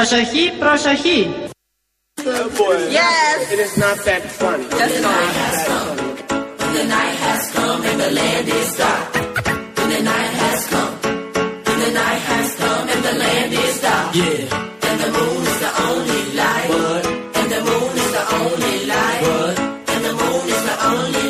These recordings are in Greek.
Προσοχή, προσοχή. Yes. It is not that funny. That's not. The night has come and the land is dark. When the night has come, when the night has come and the land is dark. Yeah. And the moon is the only light. What? And the moon is the only light. What? And the moon is the only light.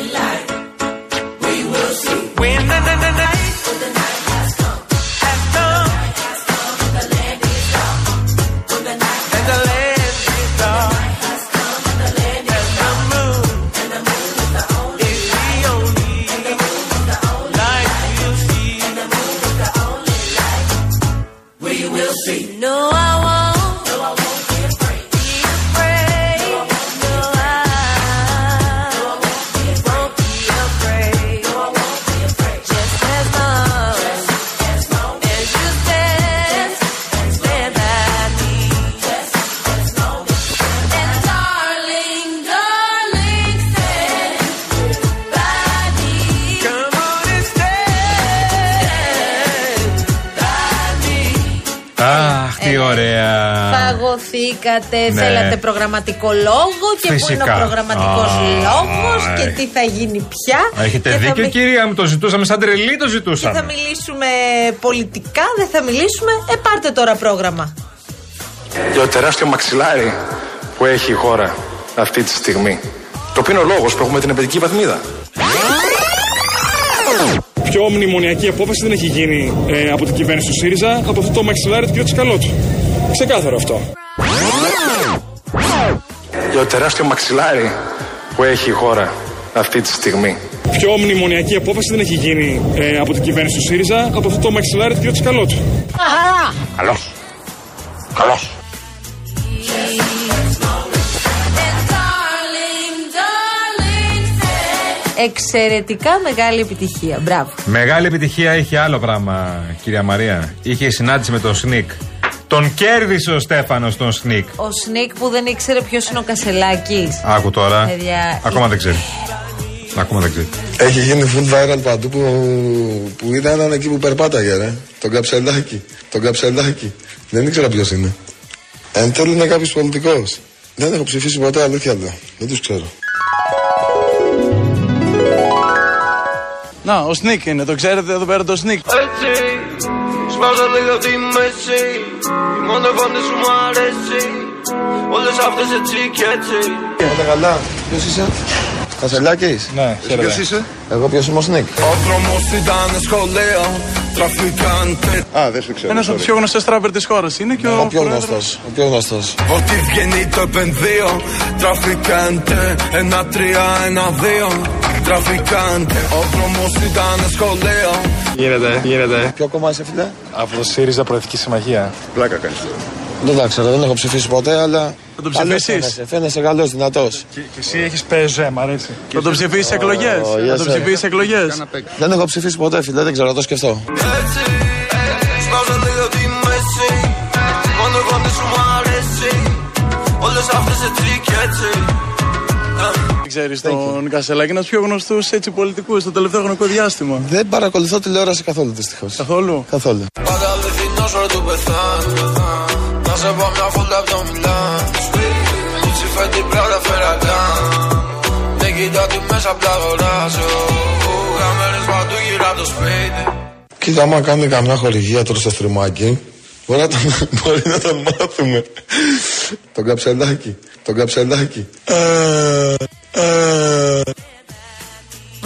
Αχ, τι ωραία. Παγωθήκατε, Ναι. θέλατε προγραμματικό λόγο και πού είναι Φυσικά. ο προγραμματικός Α, λόγος και ε. τι θα γίνει πια. Έχετε Και θα δίκιο, μι- κυρία μου. Το ζητούσαμε σαν τρελή, το Και θα ζητούσαμε. μιλήσουμε πολιτικά, δεν θα μιλήσουμε. Ε, πάρτε τώρα πρόγραμμα. για το τεράστιο μαξιλάρι που έχει η χώρα αυτή τη στιγμή. Το οποίο είναι ο λόγος που έχουμε την επαιτική βαθμίδα. Πιο μνημονιακή απόφαση δεν έχει γίνει ε, από την κυβέρνηση του ΣΥΡΙΖΑ από αυτό το μαξιλάρι του κ. Τσικαλώτου. Ξεκάθαρο αυτό. Για το τεράστιο μαξιλάρι που έχει η χώρα αυτή τη στιγμή. Πιο μνημονιακή απόφαση δεν έχει γίνει ε, από την κυβέρνηση του ΣΥΡΙΖΑ από αυτό το μαξιλάρι του κ. Τσικαλώτου. Καλώς. Καλώς. Εξαιρετικά μεγάλη επιτυχία. Μπράβο. Μεγάλη επιτυχία είχε άλλο πράγμα, κυρία Μαρία. Είχε συνάντηση με τον Σνικ. Τον κέρδισε ο Στέφανος τον Σνικ. Ο Σνίκ που δεν ήξερε ποιος είναι ο Κασελάκης. Άκου τώρα. Παιδιά, Ακόμα η- δεν ξέρει. Ακόμα δεν ξέρει. Έχει γίνει full viral παντού που, που είδα έναν εκεί που περπάταγε, ρε. Τον καψελάκι. Τον καψελάκι. Δεν ήξερα ποιος είναι. Εν τέλει είναι κάποιος πολιτικός. Δεν έχω ψηφίσει ποτέ, αλήθεια λέω. Δεν τους ξέρω. Να, ο Σνίκ είναι, το ξέρετε εδώ πέρα το Σνίκ. Έτσι, σπάζω λίγο τη μέση Η μόνο φωνή σου μου αρέσει Όλες αυτές έτσι και έτσι Πάτε καλά. Ποιος είσαι, Κασελάκη. Ναι, χαίρετε. Ποιος είσαι, Εγώ ποιος είμαι ο Σνικ. Ο δρόμος ήταν σχολείο Τραφικάντε Α, δεν σου ξέρω. Ένας από τους πιο γνωστέ τράπερ της χώρας είναι και ο. Ο πιο πρόεδρος. γνωστός. Ο πιο γνωστός. Ό,τι βγαίνει το επενδύω Τραφικάντε Ένα τρία, ένα δύο Τραφικάντε Ο δρόμος ήταν σχολείο Γίνεται, γίνεται. Ποιο κόμμα είσαι, φίλε; Από το ΣΥΡΙΖΑ Προεδρική Συμμαχία. Πλάκα κάνεις. Δεν τα ξέρω, δεν έχω ψηφίσει ποτέ, αλλά. Θα τον καλός ψηφίσεις; Φαίνεσαι, φαίνεσαι καλός, δυνατός. Και, και εσύ έχεις ΠΕΖΕ, μ' αρέσει. Θα τον ψηφίσεις εκλογές; Oh, Θα yes, τον sir. ψηφίσεις εκλογές; Δεν έχω ψηφίσει ποτέ, φίλε, δεν ξέρω, να το σκεφτώ. Έτσι, σπάζω λίγο τη μέση Η μόνο φωνή σου μου αρέσει Όλες αυτές έτσι και έτσι Ξέρεις τον Κασελάκη, ένας πιο γνωστούς έτσι πολιτικούς στο τελευταίο χρονικό διάστημα. Δεν παρακολουθώ τηλεόραση καθόλου, δυστυχώς. Καθόλου; Καθόλου. Πάντα αληθινός του πεθάνω Να σε πω μια φούλα από το Μιλάν Κουτσι φέτη πλάρα φεραγάν Δεν κοιτάω τι μέσα απ' τα αγοράζω Κάμερες παντού γύρω από το σπίτι Κοίτα, άμα κάνει καμιά χορηγία τώρα στο στριμάκι, μπορεί να τον, μπορεί να τον μάθουμε. τον καψελάκι. Τον καψελάκι. Ε, ε,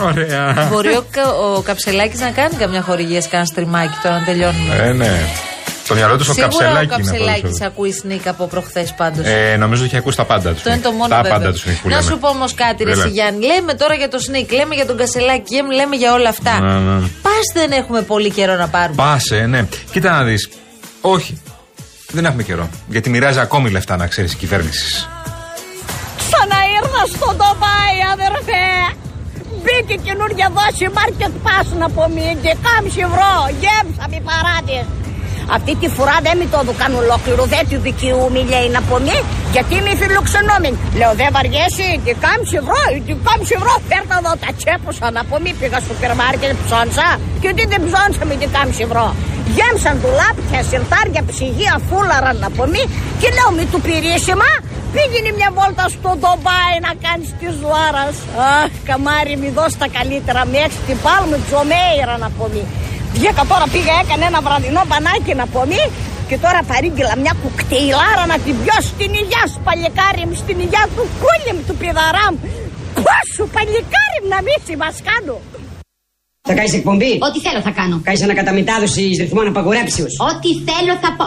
Ωραία. Μπορεί ο, Κα- ο Καψελάκης να κάνει καμιά χορηγία σε κανένα στριμάκι τώρα να τελειώνουμε. Ε, ναι. Το μυαλό τους ο Σίγουρα ο καψελάκι είναι αυτό. Καψελάκης το ακούει σνίκ από προχθές πάντως. Ε, νομίζω ότι έχει ακούσει τα πάντα τους. Αυτό είναι το μόνο Τα βέβαιο. πάντα τους έχει που Να λέμε. σου πω όμως κάτι, ρε Έλα. εσύ, Γιάννη. Λέμε τώρα για το Σνίκ, λέμε για τον Κασελάκη, λέμε για όλα αυτά. Ναι, ναι. Πας δεν έχουμε πολύ καιρό να πάρουμε. Πάσε, ναι. Κοίτα να δεις. Όχι. Δεν έχουμε καιρό. Γιατί μοιράζει ακόμη λεφτά, να ξέρεις, η κυβέρνηση. Ξαναήρθα στο Ντομπάι, αδερφέ. Μπήκε καινούργια δόση market pass να πούμε και 1,5 ευρώ. Γέμψαμε οι παράδες. Αυτή τη φορά δεν με το δουκάν ολόκληρο, δεν του δικαιούμαι λέει να πούμε, γιατί είμαι φιλοξενούμενη. Λέω δεν βαριέσαι, και 1,5 ευρώ, και 1,5 ευρώ, φέρτα εδώ τα τσέπουσα να πούμε, πήγα στο σούπερ μάρκετ, ψώνσα, και τι δεν ψώνσα με την 1,5 ευρώ. Γέμψαν ντουλάπια, σιρτάρια, ψυγεία, φούλαραν να πούμε και λέω μη του πυρίσιμα πήγαινε μια βόλτα στο Ντομπάι να κάνεις τη ζωάρα. Αχ, καμάρι, μη δώσει τα καλύτερα, με έξι την πάλμη τζομέιρα να πούμε. Βγήκα τώρα πήγα έκανε ένα βραδινό μπανάκι να πούμε και τώρα παρήγγειλα μια κουκτέιλάρα να την πιω στην υγειά σου παλικάρι μου, στην υγειά του κούλι μου, του πιδαρά μου. Πώς σου παλικάρι μου να μη συμβασκάνω. Θα κάνεις εκπομπή; Ό,τι θέλω θα κάνω. Κάνεις ανακαταμετάδοση ρυθμών απαγορέψεω. Ό,τι θέλω θα πω.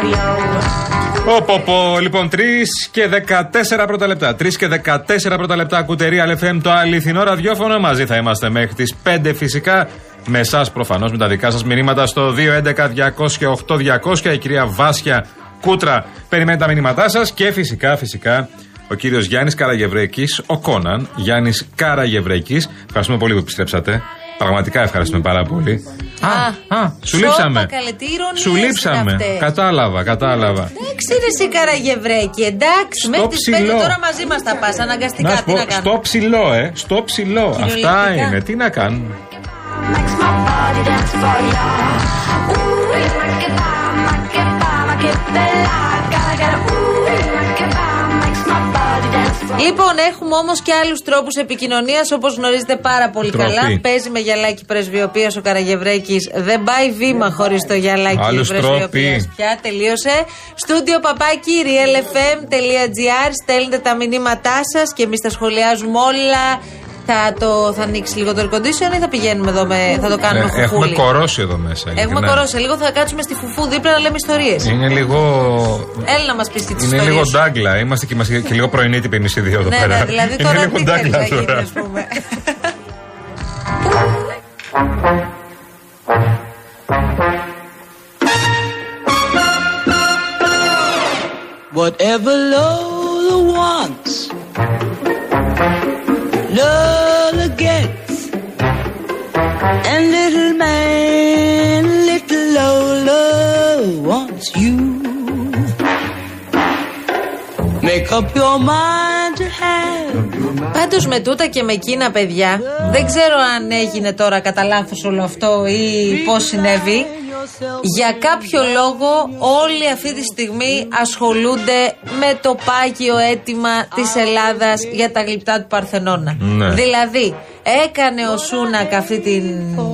εντελώς. Πω, πω, πω. Λοιπόν, 3 και 14 πρώτα λεπτά. 3 και 14 πρώτα λεπτά ακούτε Real FM, το αληθινό ραδιόφωνο. Μαζί θα είμαστε μέχρι τις 5 φυσικά. Με εσάς προφανώς, με τα δικά σας μηνύματα στο 211-200-8200. Η κυρία Βάσια Κούτρα περιμένει τα μηνύματά σας. Και φυσικά, φυσικά, ο κύριο Γιάννη Καραγευρέκη, ο Κόναν Γιάννη Καραγευρέκη. Ευχαριστούμε πολύ που επιστρέψατε. Πραγματικά ευχαριστούμε πάρα πολύ. Α, α, σου σώπα, λείψαμε. καλέ, τι ηρωνίες Σου είναι λείψαμε. αυτές. Κατάλαβα, κατάλαβα. Εντάξει, ρε εσύ Καραγευρέκη, εντάξει. Στο Μέχρι τι 5 ψηλό. τώρα μαζί μα θα πα. Αναγκαστικά Να σου τι πω, να κάνουμε. στο ψηλό, ε. Στο ψηλό. Αυτά Κυριολεκτικά. είναι. Τι να κάνουμε. Λοιπόν, έχουμε όμως και άλλους τρόπους επικοινωνίας, όπως γνωρίζετε πάρα πολύ Τρόποι. καλά. Παίζει με γυαλάκι πρεσβειοποίηση ο Καραγευρέκης. Δεν πάει βήμα χωρίς το γυαλάκι Άλλους πρεσβειοποίηση. τρόποι. Πια τελείωσε. Στούντιο παπάκι realfm.gr. Στέλνετε τα μηνύματά σας και εμείς τα σχολιάζουμε όλα. Θα, το, θα ανοίξει λίγο το air condition ή θα πηγαίνουμε εδώ με. Θα το κάνουμε Ε, φουφούλι; έχουμε κορώσει εδώ μέσα. Έχουμε ειλικρινά. κορώσει. Λίγο θα κάτσουμε στη φουφού δίπλα να λέμε ιστορίες. Είναι λίγο. Έλα να μας πεις και τις Είναι ιστορίες. λίγο ντάγκλα. Είμαστε και, είμαστε και λίγο πρωινή τύποι εμείς οι δύο εδώ Ναι, πέρα. ναι, δηλαδή Είναι τώρα λίγο τι θέλεις να ντάγκλα γίνει, τώρα. ας πούμε. Whatever Lola wants, And little man, little Lola wants you. Make up your mind to have. Πάντως με τούτα και με εκείνα, παιδιά, δεν ξέρω αν έγινε τώρα κατά λάθος όλο αυτό ή πώς συνέβη. Για κάποιο λόγο όλοι αυτή τη στιγμή ασχολούνται με το πάγιο αίτημα της Ελλάδας για τα γλυπτά του Παρθενώνα. Ναι. Δηλαδή έκανε ο Σούνακ αυτή την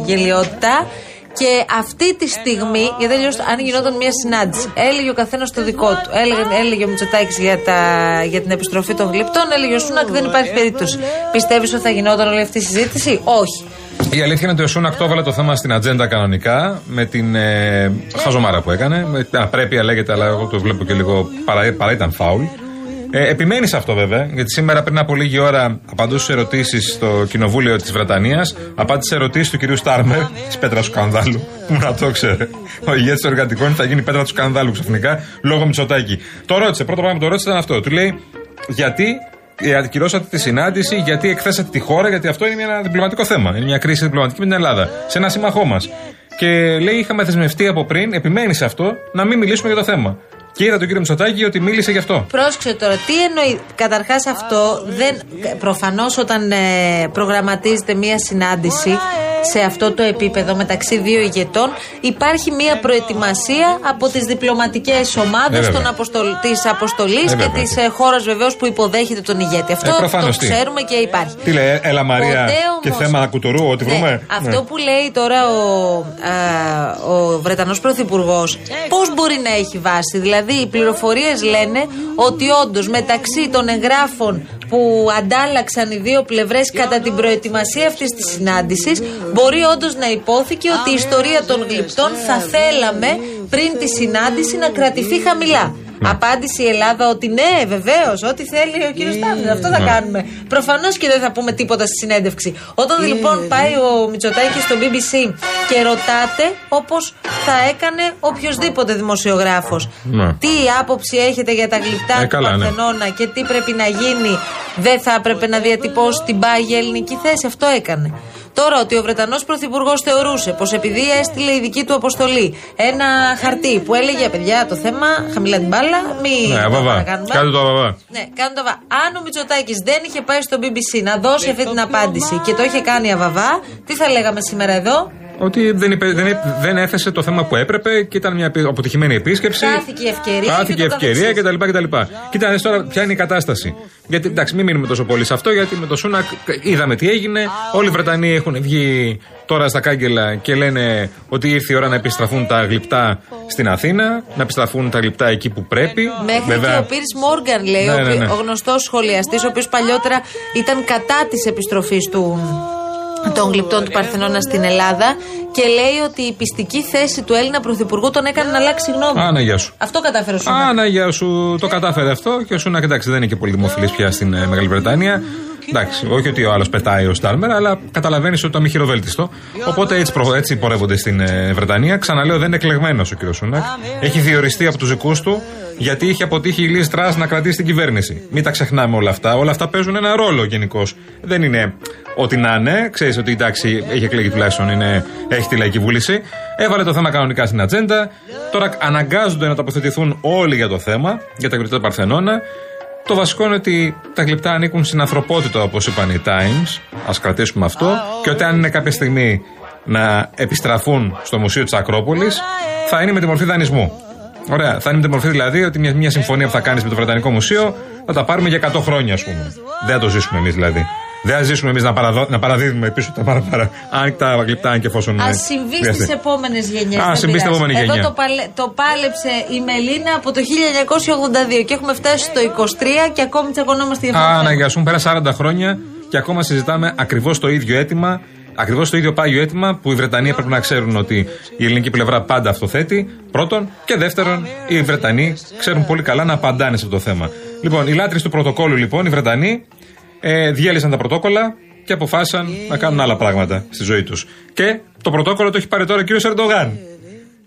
γελιότητα και αυτή τη στιγμή, γιατί αλλιώς αν γινόταν μια συνάντηση, έλεγε ο καθένας το δικό του. Έλεγε, έλεγε ο Μητσοτάκης για, τα- για την επιστροφή των γλυπτών, έλεγε ο Σούνακ δεν υπάρχει περίπτωση. Πιστεύεις ότι θα γινόταν όλη αυτή η συζήτηση, Όχι. Η αλήθεια είναι ότι ο Σούνακ το έβαλε το θέμα στην ατζέντα κανονικά με την ε, χαζομάρα που έκανε. Με την απρέπεια λέγεται, αλλά εγώ το βλέπω και λίγο παρά, παρά ήταν φάουλ. Ε, επιμένεις σε αυτό βέβαια, γιατί σήμερα πριν από λίγη ώρα απαντούσε σε ερωτήσεις στο κοινοβούλιο της Βρετανίας. Απάντησε σε ερωτήσεις του κυρίου Στάρμερ, της πέτρας του σκανδάλου. Που να το ξέρε. Ο ηγέτης των εργατικών θα γίνει πέτρα του σκανδάλου ξαφνικά λόγω Μητσοτάκη. Το ρώτησε, πρώτο πράγμα που το ρώτησε ήταν αυτό. Του λέει, γιατί ε, ακυρώσατε τη συνάντηση, γιατί εκθέσατε τη χώρα, γιατί αυτό είναι ένα διπλωματικό θέμα. Είναι μια κρίση διπλωματική με την Ελλάδα, σε ένα σύμμαχό μας. Και λέει, είχαμε δεσμευτεί από πριν, επιμένει σε αυτό, να μην μιλήσουμε για το θέμα. Και είδα τον κύριο Μητσοτάκη ότι μίλησε γι' αυτό. Πρόσεξε τώρα, τι εννοεί. Καταρχάς, αυτό δεν. Προφανώς, όταν ε, προγραμματίζεται μία συνάντηση, σε αυτό το επίπεδο μεταξύ δύο ηγετών. Υπάρχει μια προετοιμασία από τις διπλωματικές ομάδες Ε, βέβαια. της αποστολής Ε, και βέβαια. της χώρας βεβαίως που υποδέχεται τον ηγέτη. Αυτό Ε, προφανώς, το τι. ξέρουμε και υπάρχει. Τι λέει, έλα Μαρία Ποτέ και όμως- θέμα κουτουρού, ό,τι Ναι, βρούμε. Αυτό που λέει τώρα ο, α, ο Βρετανός Πρωθυπουργός, πώς μπορεί να έχει βάση; Δηλαδή, οι πληροφορίες λένε ότι όντως μεταξύ των εγγράφων που αντάλλαξαν οι δύο πλευρές κατά την προετοιμασία αυτής της συνάντησης μπορεί όντως να υπόθηκε ότι η ιστορία των γλυπτών θα θέλαμε πριν τη συνάντηση να κρατηθεί χαμηλά. Απάντησε η Ελλάδα ότι ναι, βεβαίως, ό,τι θέλει ο κύριος Στάνερ. Αυτό θα Ναι. κάνουμε. Προφανώς και δεν θα πούμε τίποτα στη συνέντευξη. Όταν λοιπόν πάει ο Μητσοτάκης στο BBC και ρωτάτε όπως θα έκανε οποιοδήποτε δημοσιογράφος. Ναι. Τι άποψη έχετε για τα γλυπτά Ε, του καλά, ναι. Παρθενώνα και τι πρέπει να γίνει, δεν θα έπρεπε να διατυπώσει την πάγια ελληνική θέση. Αυτό έκανε. Τώρα ότι ο Βρετανός Πρωθυπουργός θεωρούσε πως επειδή έστειλε η δική του αποστολή ένα χαρτί που έλεγε παιδιά το θέμα, χαμηλά την μπάλα, μην Ναι, το αβαβά. παρακάνουμε. Κάτω το αβαβά. Ναι, κάνω το βα- Αν ο Μητσοτάκης δεν είχε πάει στο BBC να δώσει αυτή την απάντηση και το είχε κάνει αβαβά, τι θα λέγαμε σήμερα εδώ; Ότι δεν, είπε, δεν, είπε- δεν έθεσε το θέμα που έπρεπε και ήταν μια επι- αποτυχημένη επίσκεψη. Χάθηκε η ευκαιρία. Χάθηκε και η το ευκαιρία καθεξής. κτλ. κτλ. Κοίτα, δες τώρα ποια είναι η κατάσταση. Γιατί εντάξει, μην μείνουμε τόσο πολύ σε αυτό, γιατί με το Σούνακ είδαμε τι έγινε. Όλοι οι Βρετανοί έχουν βγει τώρα στα κάγκελα και λένε ότι ήρθε η ώρα να επιστραφούν τα γλυπτά στην Αθήνα, να επιστραφούν τα γλυπτά εκεί που πρέπει. Μέχρι και ο Πίρ Μόργαν λέει, Ναι, ο, ναι, ναι. ο γνωστός σχολιαστής, ο οποίος παλιότερα ήταν κατά της επιστροφής του των γλυπτών του Παρθενώνα στην Ελλάδα και λέει ότι η πιστική θέση του Έλληνα Πρωθυπουργού τον έκανε να αλλάξει γνώμη. Άνα, γεια σου. Αυτό κατάφερε ο Σούνακ. Α, να γεια σου, το κατάφερε αυτό και ο Σούνακ εντάξει δεν είναι και πολύ δημοφιλής πια στην ε, Μεγάλη Βρετανία. Εντάξει, όχι ότι ο άλλος πετάει ο Στάρμερ, αλλά καταλαβαίνεις ότι το μη χειροβέλτιστο. Οπότε έτσι, προ- έτσι πορεύονται στην ε, Βρετανία. Ξαναλέω, δεν είναι εκλεγμένος ο κ. Σούνακ. Έχει διοριστεί από τους δικούς του, γιατί είχε αποτύχει η Λίζ Τρας να κρατήσει την κυβέρνηση. Μην τα ξεχνάμε όλα αυτά. Όλα αυτά παίζουν ένα ρόλο γενικώς. Δεν είναι ό,τι να είναι. Ξέρεις ότι εντάξει, έχει εκλεγεί τουλάχιστον, είναι, έχει τη λαϊκή βούληση. Έβαλε το θέμα κανονικά στην ατζέντα. Τώρα αναγκάζονται να τοποθετηθούν όλοι για το θέμα, για τα γλυπτά του Παρθενώνα. Το βασικό είναι ότι τα γλυπτά ανήκουν στην ανθρωπότητα, όπως είπαν οι Times. Α κρατήσουμε αυτό. Και ότι αν είναι κάποια στιγμή να επιστραφούν στο Μουσείο της Ακρόπολης, θα είναι με τη μορφή δανεισμού. Ωραία. Θα είναι με τη μορφή δηλαδή ότι μια, μια συμφωνία που θα κάνεις με το Βρετανικό Μουσείο θα τα πάρουμε για 100 χρόνια, ας πούμε. Δεν θα το ζήσουμε εμείς δηλαδή. Δεν θα ζήσουμε εμείς να, παραδο... να παραδίδουμε πίσω τα παραπέρα. Αν τα γλυπτά, αν και εφόσον. Α ε, συμβεί χρειαστεί. στις επόμενες γενιές. Α, συμβεί στην επόμενη γενιά. Εδώ το, παλε... το πάλεψε η Μελίνα από το 1982 και έχουμε φτάσει στο 23 και ακόμη τσακωνόμαστε για αυτό. Α, το να θέμα. γιασούν πέρα 40 χρόνια και ακόμα συζητάμε ακριβώς το ίδιο αίτημα. Ακριβώς το ίδιο πάγιο αίτημα που οι Βρετανοί πρέπει να ξέρουν ότι η ελληνική πλευρά πάντα αυτό θέτει. Πρώτον. Και δεύτερον, οι Βρετανοί ξέρουν πολύ καλά να απαντάνε σε αυτό το θέμα. Λοιπόν, οι λάτρε του πρωτοκόλλου, λοιπόν, οι Βρετανοί ε, διέλυσαν τα πρωτόκολλα και αποφάσισαν να κάνουν άλλα πράγματα στη ζωή τους. Και το πρωτόκολλο το έχει πάρει τώρα ο κύριος Ερντογάν.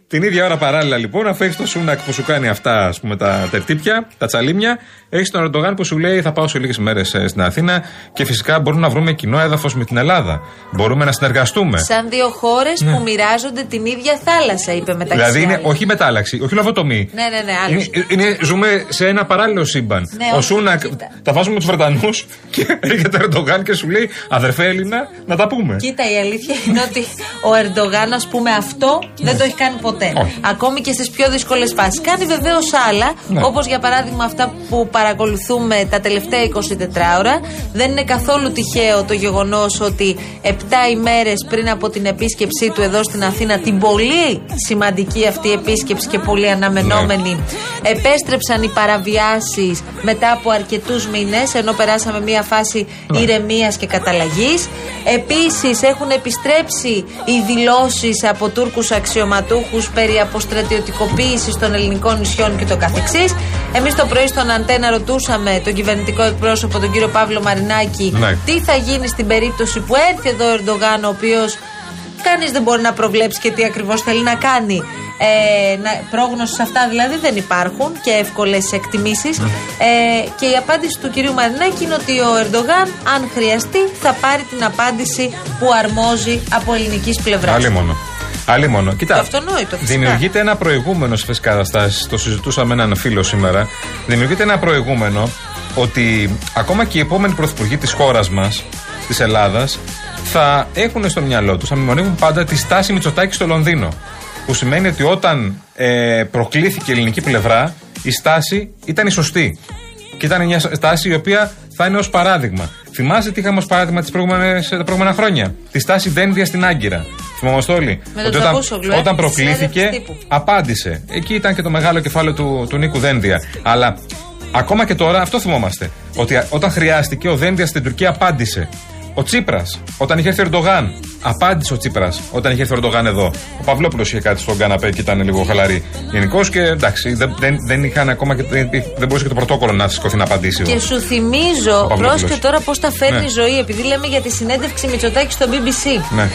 Την ίδια ώρα παράλληλα λοιπόν, αφού έχει το Σούνακ που σου κάνει αυτά, ας πούμε, τα τερτύπια, τα τσαλίμια, έχεις τον Ερντογάν που σου λέει θα πάω σε λίγες μέρες στην Αθήνα και φυσικά μπορούμε να βρούμε κοινό έδαφος με την Ελλάδα. Μπορούμε να συνεργαστούμε. Σαν δύο χώρες που μοιράζονται την ίδια θάλασσα, είπε μεταξύ Ναι. Δηλαδή είναι άλλων. όχι μετάλλαξη, όχι λαβοτομή. Ναι, ναι, ναι, άλλος. Είναι, είναι, ζούμε σε ένα παράλληλο σύμπαν. Ναι, ο όχι, Σούνακ κοίτα. τα βάζουμε με τους Βρετανούς και έρχεται ο Ερντογάν και σου λέει Αδερφέ Έλληνα, να τα πούμε. Κοίτα, η αλήθεια είναι ότι ο Ερντογάν, ας πούμε, αυτό δεν το έχει κάνει ποτέ. Όχι. Ακόμη και στις πιο δύσκολες φάσεις. Κάνει βεβαίως άλλα, Ναι. όπως για παράδειγμα αυτά που παρακολουθούμε τα τελευταία 24 ώρα. Δεν είναι καθόλου τυχαίο το γεγονός ότι 7 ημέρες πριν από την επίσκεψή του εδώ στην Αθήνα, την πολύ σημαντική αυτή επίσκεψη και πολύ αναμενόμενη, επέστρεψαν οι παραβιάσεις μετά από αρκετούς μήνες, ενώ περάσαμε μια φάση Ναι. ηρεμίας και καταλλαγής. Επίσης, έχουν επιστρέψει οι δηλώσεις από Τούρκους αξιωματούχους περί αποστρατιωτικοποίησης των ελληνικών νησιών και το καθεξής. Εμείς το πρωί στον Αντένα ρωτούσαμε τον κυβερνητικό εκπρόσωπο, τον κύριο Παύλο Μαρινάκη, Ναι. τι θα γίνει στην περίπτωση που έρθει εδώ ο Ερντογάν, ο οποίος κανείς δεν μπορεί να προβλέψει και τι ακριβώς θέλει να κάνει. Ε, να, πρόγνωσης σε αυτά δηλαδή δεν υπάρχουν και εύκολες εκτιμήσεις. Ε, και η απάντηση του κυρίου Μαρινάκη είναι ότι ο Ερντογάν, αν χρειαστεί, θα πάρει την απάντηση που αρμόζει από ελληνικής πλευράς. Άλλη μόνο. Άλλη μόνο. Κοίτα. Το αυτονόητο, φυσικά. Δημιουργείται ένα προηγούμενο σε φυσικά καταστάσεις. Το συζητούσα με έναν φίλο σήμερα. Δημιουργείται ένα προηγούμενο ότι ακόμα και οι επόμενοι πρωθυπουργοί της χώρας μας, της Ελλάδας, θα έχουν στο μυαλό τους, θα μνημονεύουν πάντα τη στάση Μητσοτάκη στο Λονδίνο. Που σημαίνει ότι όταν ε, προκλήθηκε η ελληνική πλευρά, η στάση ήταν η σωστή. Και ήταν μια στάση η οποία θα είναι ως παράδειγμα. Θυμάστε τι είχαμε ως παράδειγμα τις προηγούμενες, τα προηγούμενα χρόνια; Τη στάση Δένδια στην Άγκυρα. Θυμόμαστε όλοι; Με τον ότι όταν, Τσαβούσογλου, ε, όταν της προκλήθηκε, συνέντευξη τύπου. απάντησε. Εκεί ήταν και το μεγάλο κεφάλαιο του, του Νίκου Δένδια. Αλλά ακόμα και τώρα αυτό θυμόμαστε. Ότι α- όταν χρειάστηκε, ο Δένδια στην Τουρκία απάντησε. Ο Τσίπρας, όταν είχε έρθει ο Ερντογάν, απάντησε ο Τσίπρας όταν είχε έρθει ο Ερντογάν εδώ. Ο Παυλόπουλος είχε κάτι στον καναπέ και ήταν λίγο χαλαρή. Γενικώς και εντάξει, δεν, δεν, δεν είχαν ακόμα και, δεν, δεν μπορούσε και το πρωτόκολλο να σηκωθεί να απαντήσει. Και εδώ. σου θυμίζω, Παυλόπουλος. πρόσεχε τώρα πώς τα φέρνει Ναι. η ζωή, επειδή λέμε για τη συνέντευξη Μητσοτάκη στο BBC. Ναι.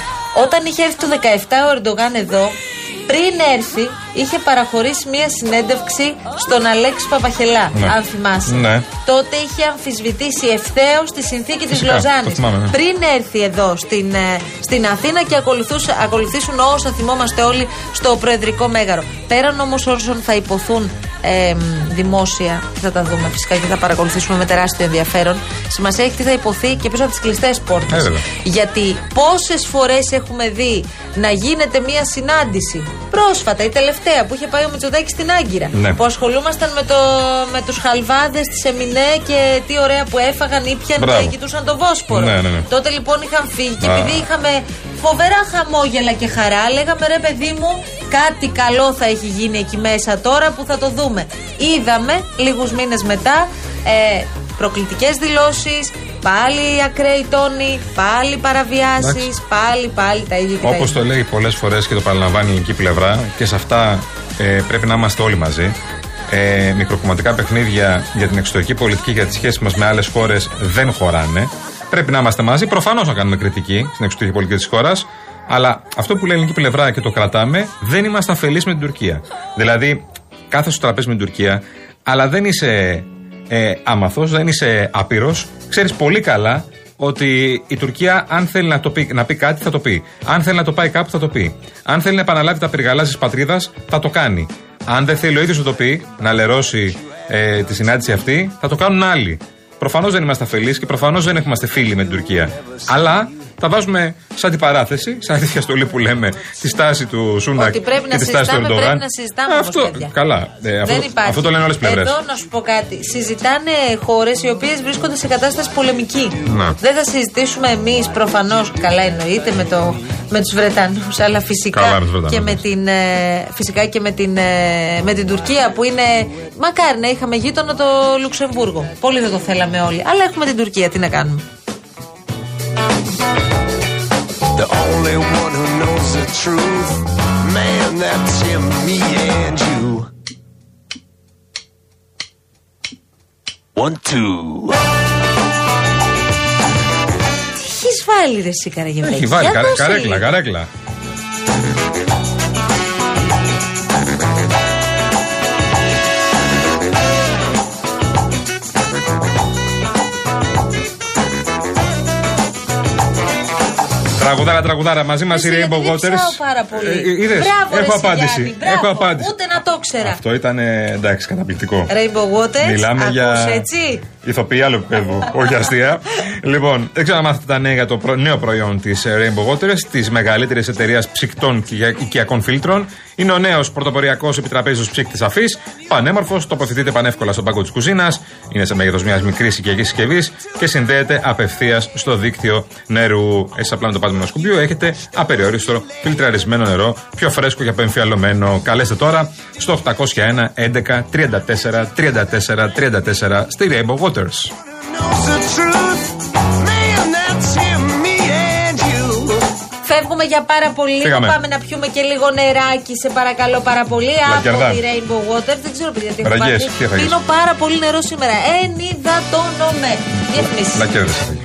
Όταν είχε έρθει το 17 ο Ερντογάν εδώ, πριν έρθει, είχε παραχωρήσει μία συνέντευξη στον Αλέξη Παπαχελά, Ναι. αν θυμάσαι. Ναι. Τότε είχε αμφισβητήσει ευθέως τη συνθήκη της Φυσικά, Λοζάνης. το θυμάμαι, ναι. Πριν έρθει εδώ στην, ε, στην Αθήνα και ακολουθούσε- ακολουθήσουν όσα θυμόμαστε όλοι στο Προεδρικό Μέγαρο. Πέραν όμως όσων θα υποθούν ε, δημόσια, θα τα δούμε φυσικά και θα παρακολουθήσουμε με τεράστιο ενδιαφέρον. Σημασία έχει τι θα υποθεί και πίσω από τις κλειστές πόρτες. Ε, βέβαια. Γιατί πόσες φορές έχουμε δει να γίνεται μία συνάντηση πρόσφατα, η τελευταία που είχε πάει ο Μητσοτάκη στην Άγκυρα. Ναι. Που ασχολούμασταν με, το, με τους χαλβάδες τη Εμινέ και τι ωραία που έφαγαν, ήπιαν Μπράβο. και κοιτούσαν το Βόσπορο. Ναι, ναι, ναι. Τότε λοιπόν είχαν φύγει και Α. επειδή είχαμε φοβερά χαμόγελα και χαρά, λέγαμε ρε παιδί μου, κάτι καλό θα έχει γίνει εκεί μέσα τώρα που θα το δούμε. Είδαμε λίγους μήνες μετά ε, προκλητικές δηλώσεις, πάλι ακραίοι τόνοι, πάλι παραβιάσεις, Εντάξει. πάλι πάλι τα ίδια και τα Όπως ίδια. το λέει πολλές φορές και το παραλαμβάνει η ελληνική πλευρά, και σε αυτά ε, πρέπει να είμαστε όλοι μαζί. Ε, μικροκομματικά παιχνίδια για την εξωτερική πολιτική, για τις σχέσεις μας με άλλες χώρες δεν χωράνε. Πρέπει να είμαστε μαζί. Προφανώς να κάνουμε κριτική στην εξωτερική πολιτική της χώρας. Αλλά αυτό που λέει η ελληνική πλευρά και το κρατάμε, δεν είμαστε αφελείς με την Τουρκία. Δηλαδή, κάθεσαι στο τραπέζι με την Τουρκία, αλλά δεν είσαι ε, άμαθο, δεν είσαι άπειρο. Ξέρεις πολύ καλά ότι η Τουρκία, αν θέλει να, το πει, να πει κάτι, θα το πει. Αν θέλει να το πάει κάπου, θα το πει. Αν θέλει να επαναλάβει τα περιγαλά της πατρίδας, θα το κάνει. Αν δεν θέλει ο ίδιος να το πει, να λερώσει ε, τη συνάντηση αυτή, θα το κάνουν άλλοι. Προφανώς δεν είμαστε αφελείς και προφανώς δεν είμαστε φίλοι με την Τουρκία. Αλλά τα βάζουμε σαν την παράθεση, σαν τη διαστολή που λέμε, τη στάση του Σούντακ Ότι πρέπει και να τη στάση του συζητάμε, Ερντογάν. πρέπει να συζητάμε όμως, Αυτό, παιδιά. καλά. Ε, αυτό, δεν υπάρχει. αυτό το λένε όλες τι πλευρές. Εδώ να σου πω κάτι. Συζητάνε χώρες οι οποίες βρίσκονται σε κατάσταση πολεμική. Να. Δεν θα συζητήσουμε εμείς προφανώς, καλά εννοείται, με, το, με τους Βρετανούς, αλλά φυσικά Καλά με τους Βρετανούς. και με την, ε, φυσικά και με την, ε, με την Τουρκία που είναι. Μακάρι να είχαμε γείτονα το Λουξεμβούργο. Πολύ δεν το θέλαμε όλοι. Αλλά έχουμε την Τουρκία, τι να κάνουμε. The only one who knows the truth, man, that's him, me and you. One, two. Τι έχεις βάλει, ρε εσύ Καραγευρέκη. Έχει βάλει Για καρέ, δώσε καρέκλα, λίγο. καρέκλα. Τραγουδάρα, τραγουδάρα. Μαζί μας η Εσύ, Rainbow γιατί Waters. διψάω πάρα πολύ. Ε, είδες, Μπράβο, έχω ρε, εσύ, απάντηση. Γιάννη, μπράβο. Έχω απάντηση. Ούτε να το ξέρα. Αυτό ήταν ε, εντάξει, καταπληκτικό. Rainbow Waters. Μιλάμε ακούς για έτσι; Ηθοποιοί άλλου επίπεδου, όχι αστεία. λοιπόν, δεν ξέρω αν μάθετε τα νέα για το προ- νέο προϊόν της Rainbow Waters, της μεγαλύτερης εταιρείας ψυκτών και για- οικιακών φίλτρων. Είναι ο νέος πρωτοποριακός επιτραπέζιος ψύκτης αφής. Πανέμορφος, τοποθετείται πανεύκολα στον πάγκο της κουζίνας. Είναι σε μέγεθος μιας μικρής οικιακής συσκευής και συνδέεται απευθείας στο δίκτυο νερού. Εσεί απλά με το πάτημα σκουμπιού έχετε απεριόριστο φιλτραρισμένο νερό, πιο φρέσκο και απεμφιαλωμένο. Καλέστε τώρα στο 801 11 34 34 34 στη Rainbow Waters. Knows the truth, man, that's him, me and you. Φεύγουμε για πάρα πολύ λίγο. Φύγαμε. Πάμε να πιούμε και λίγο νεράκι, σε παρακαλώ πάρα πολύ. Λακερδά. Από τη Rainbow Water. Δεν ξέρω, παιδιά, τι έχω Ραγιές, πάθει. τι έφαγες; Πίνω πάρα πολύ νερό σήμερα. Ενυδατώνομαι. Διαφημίσει. Να κέρδισε.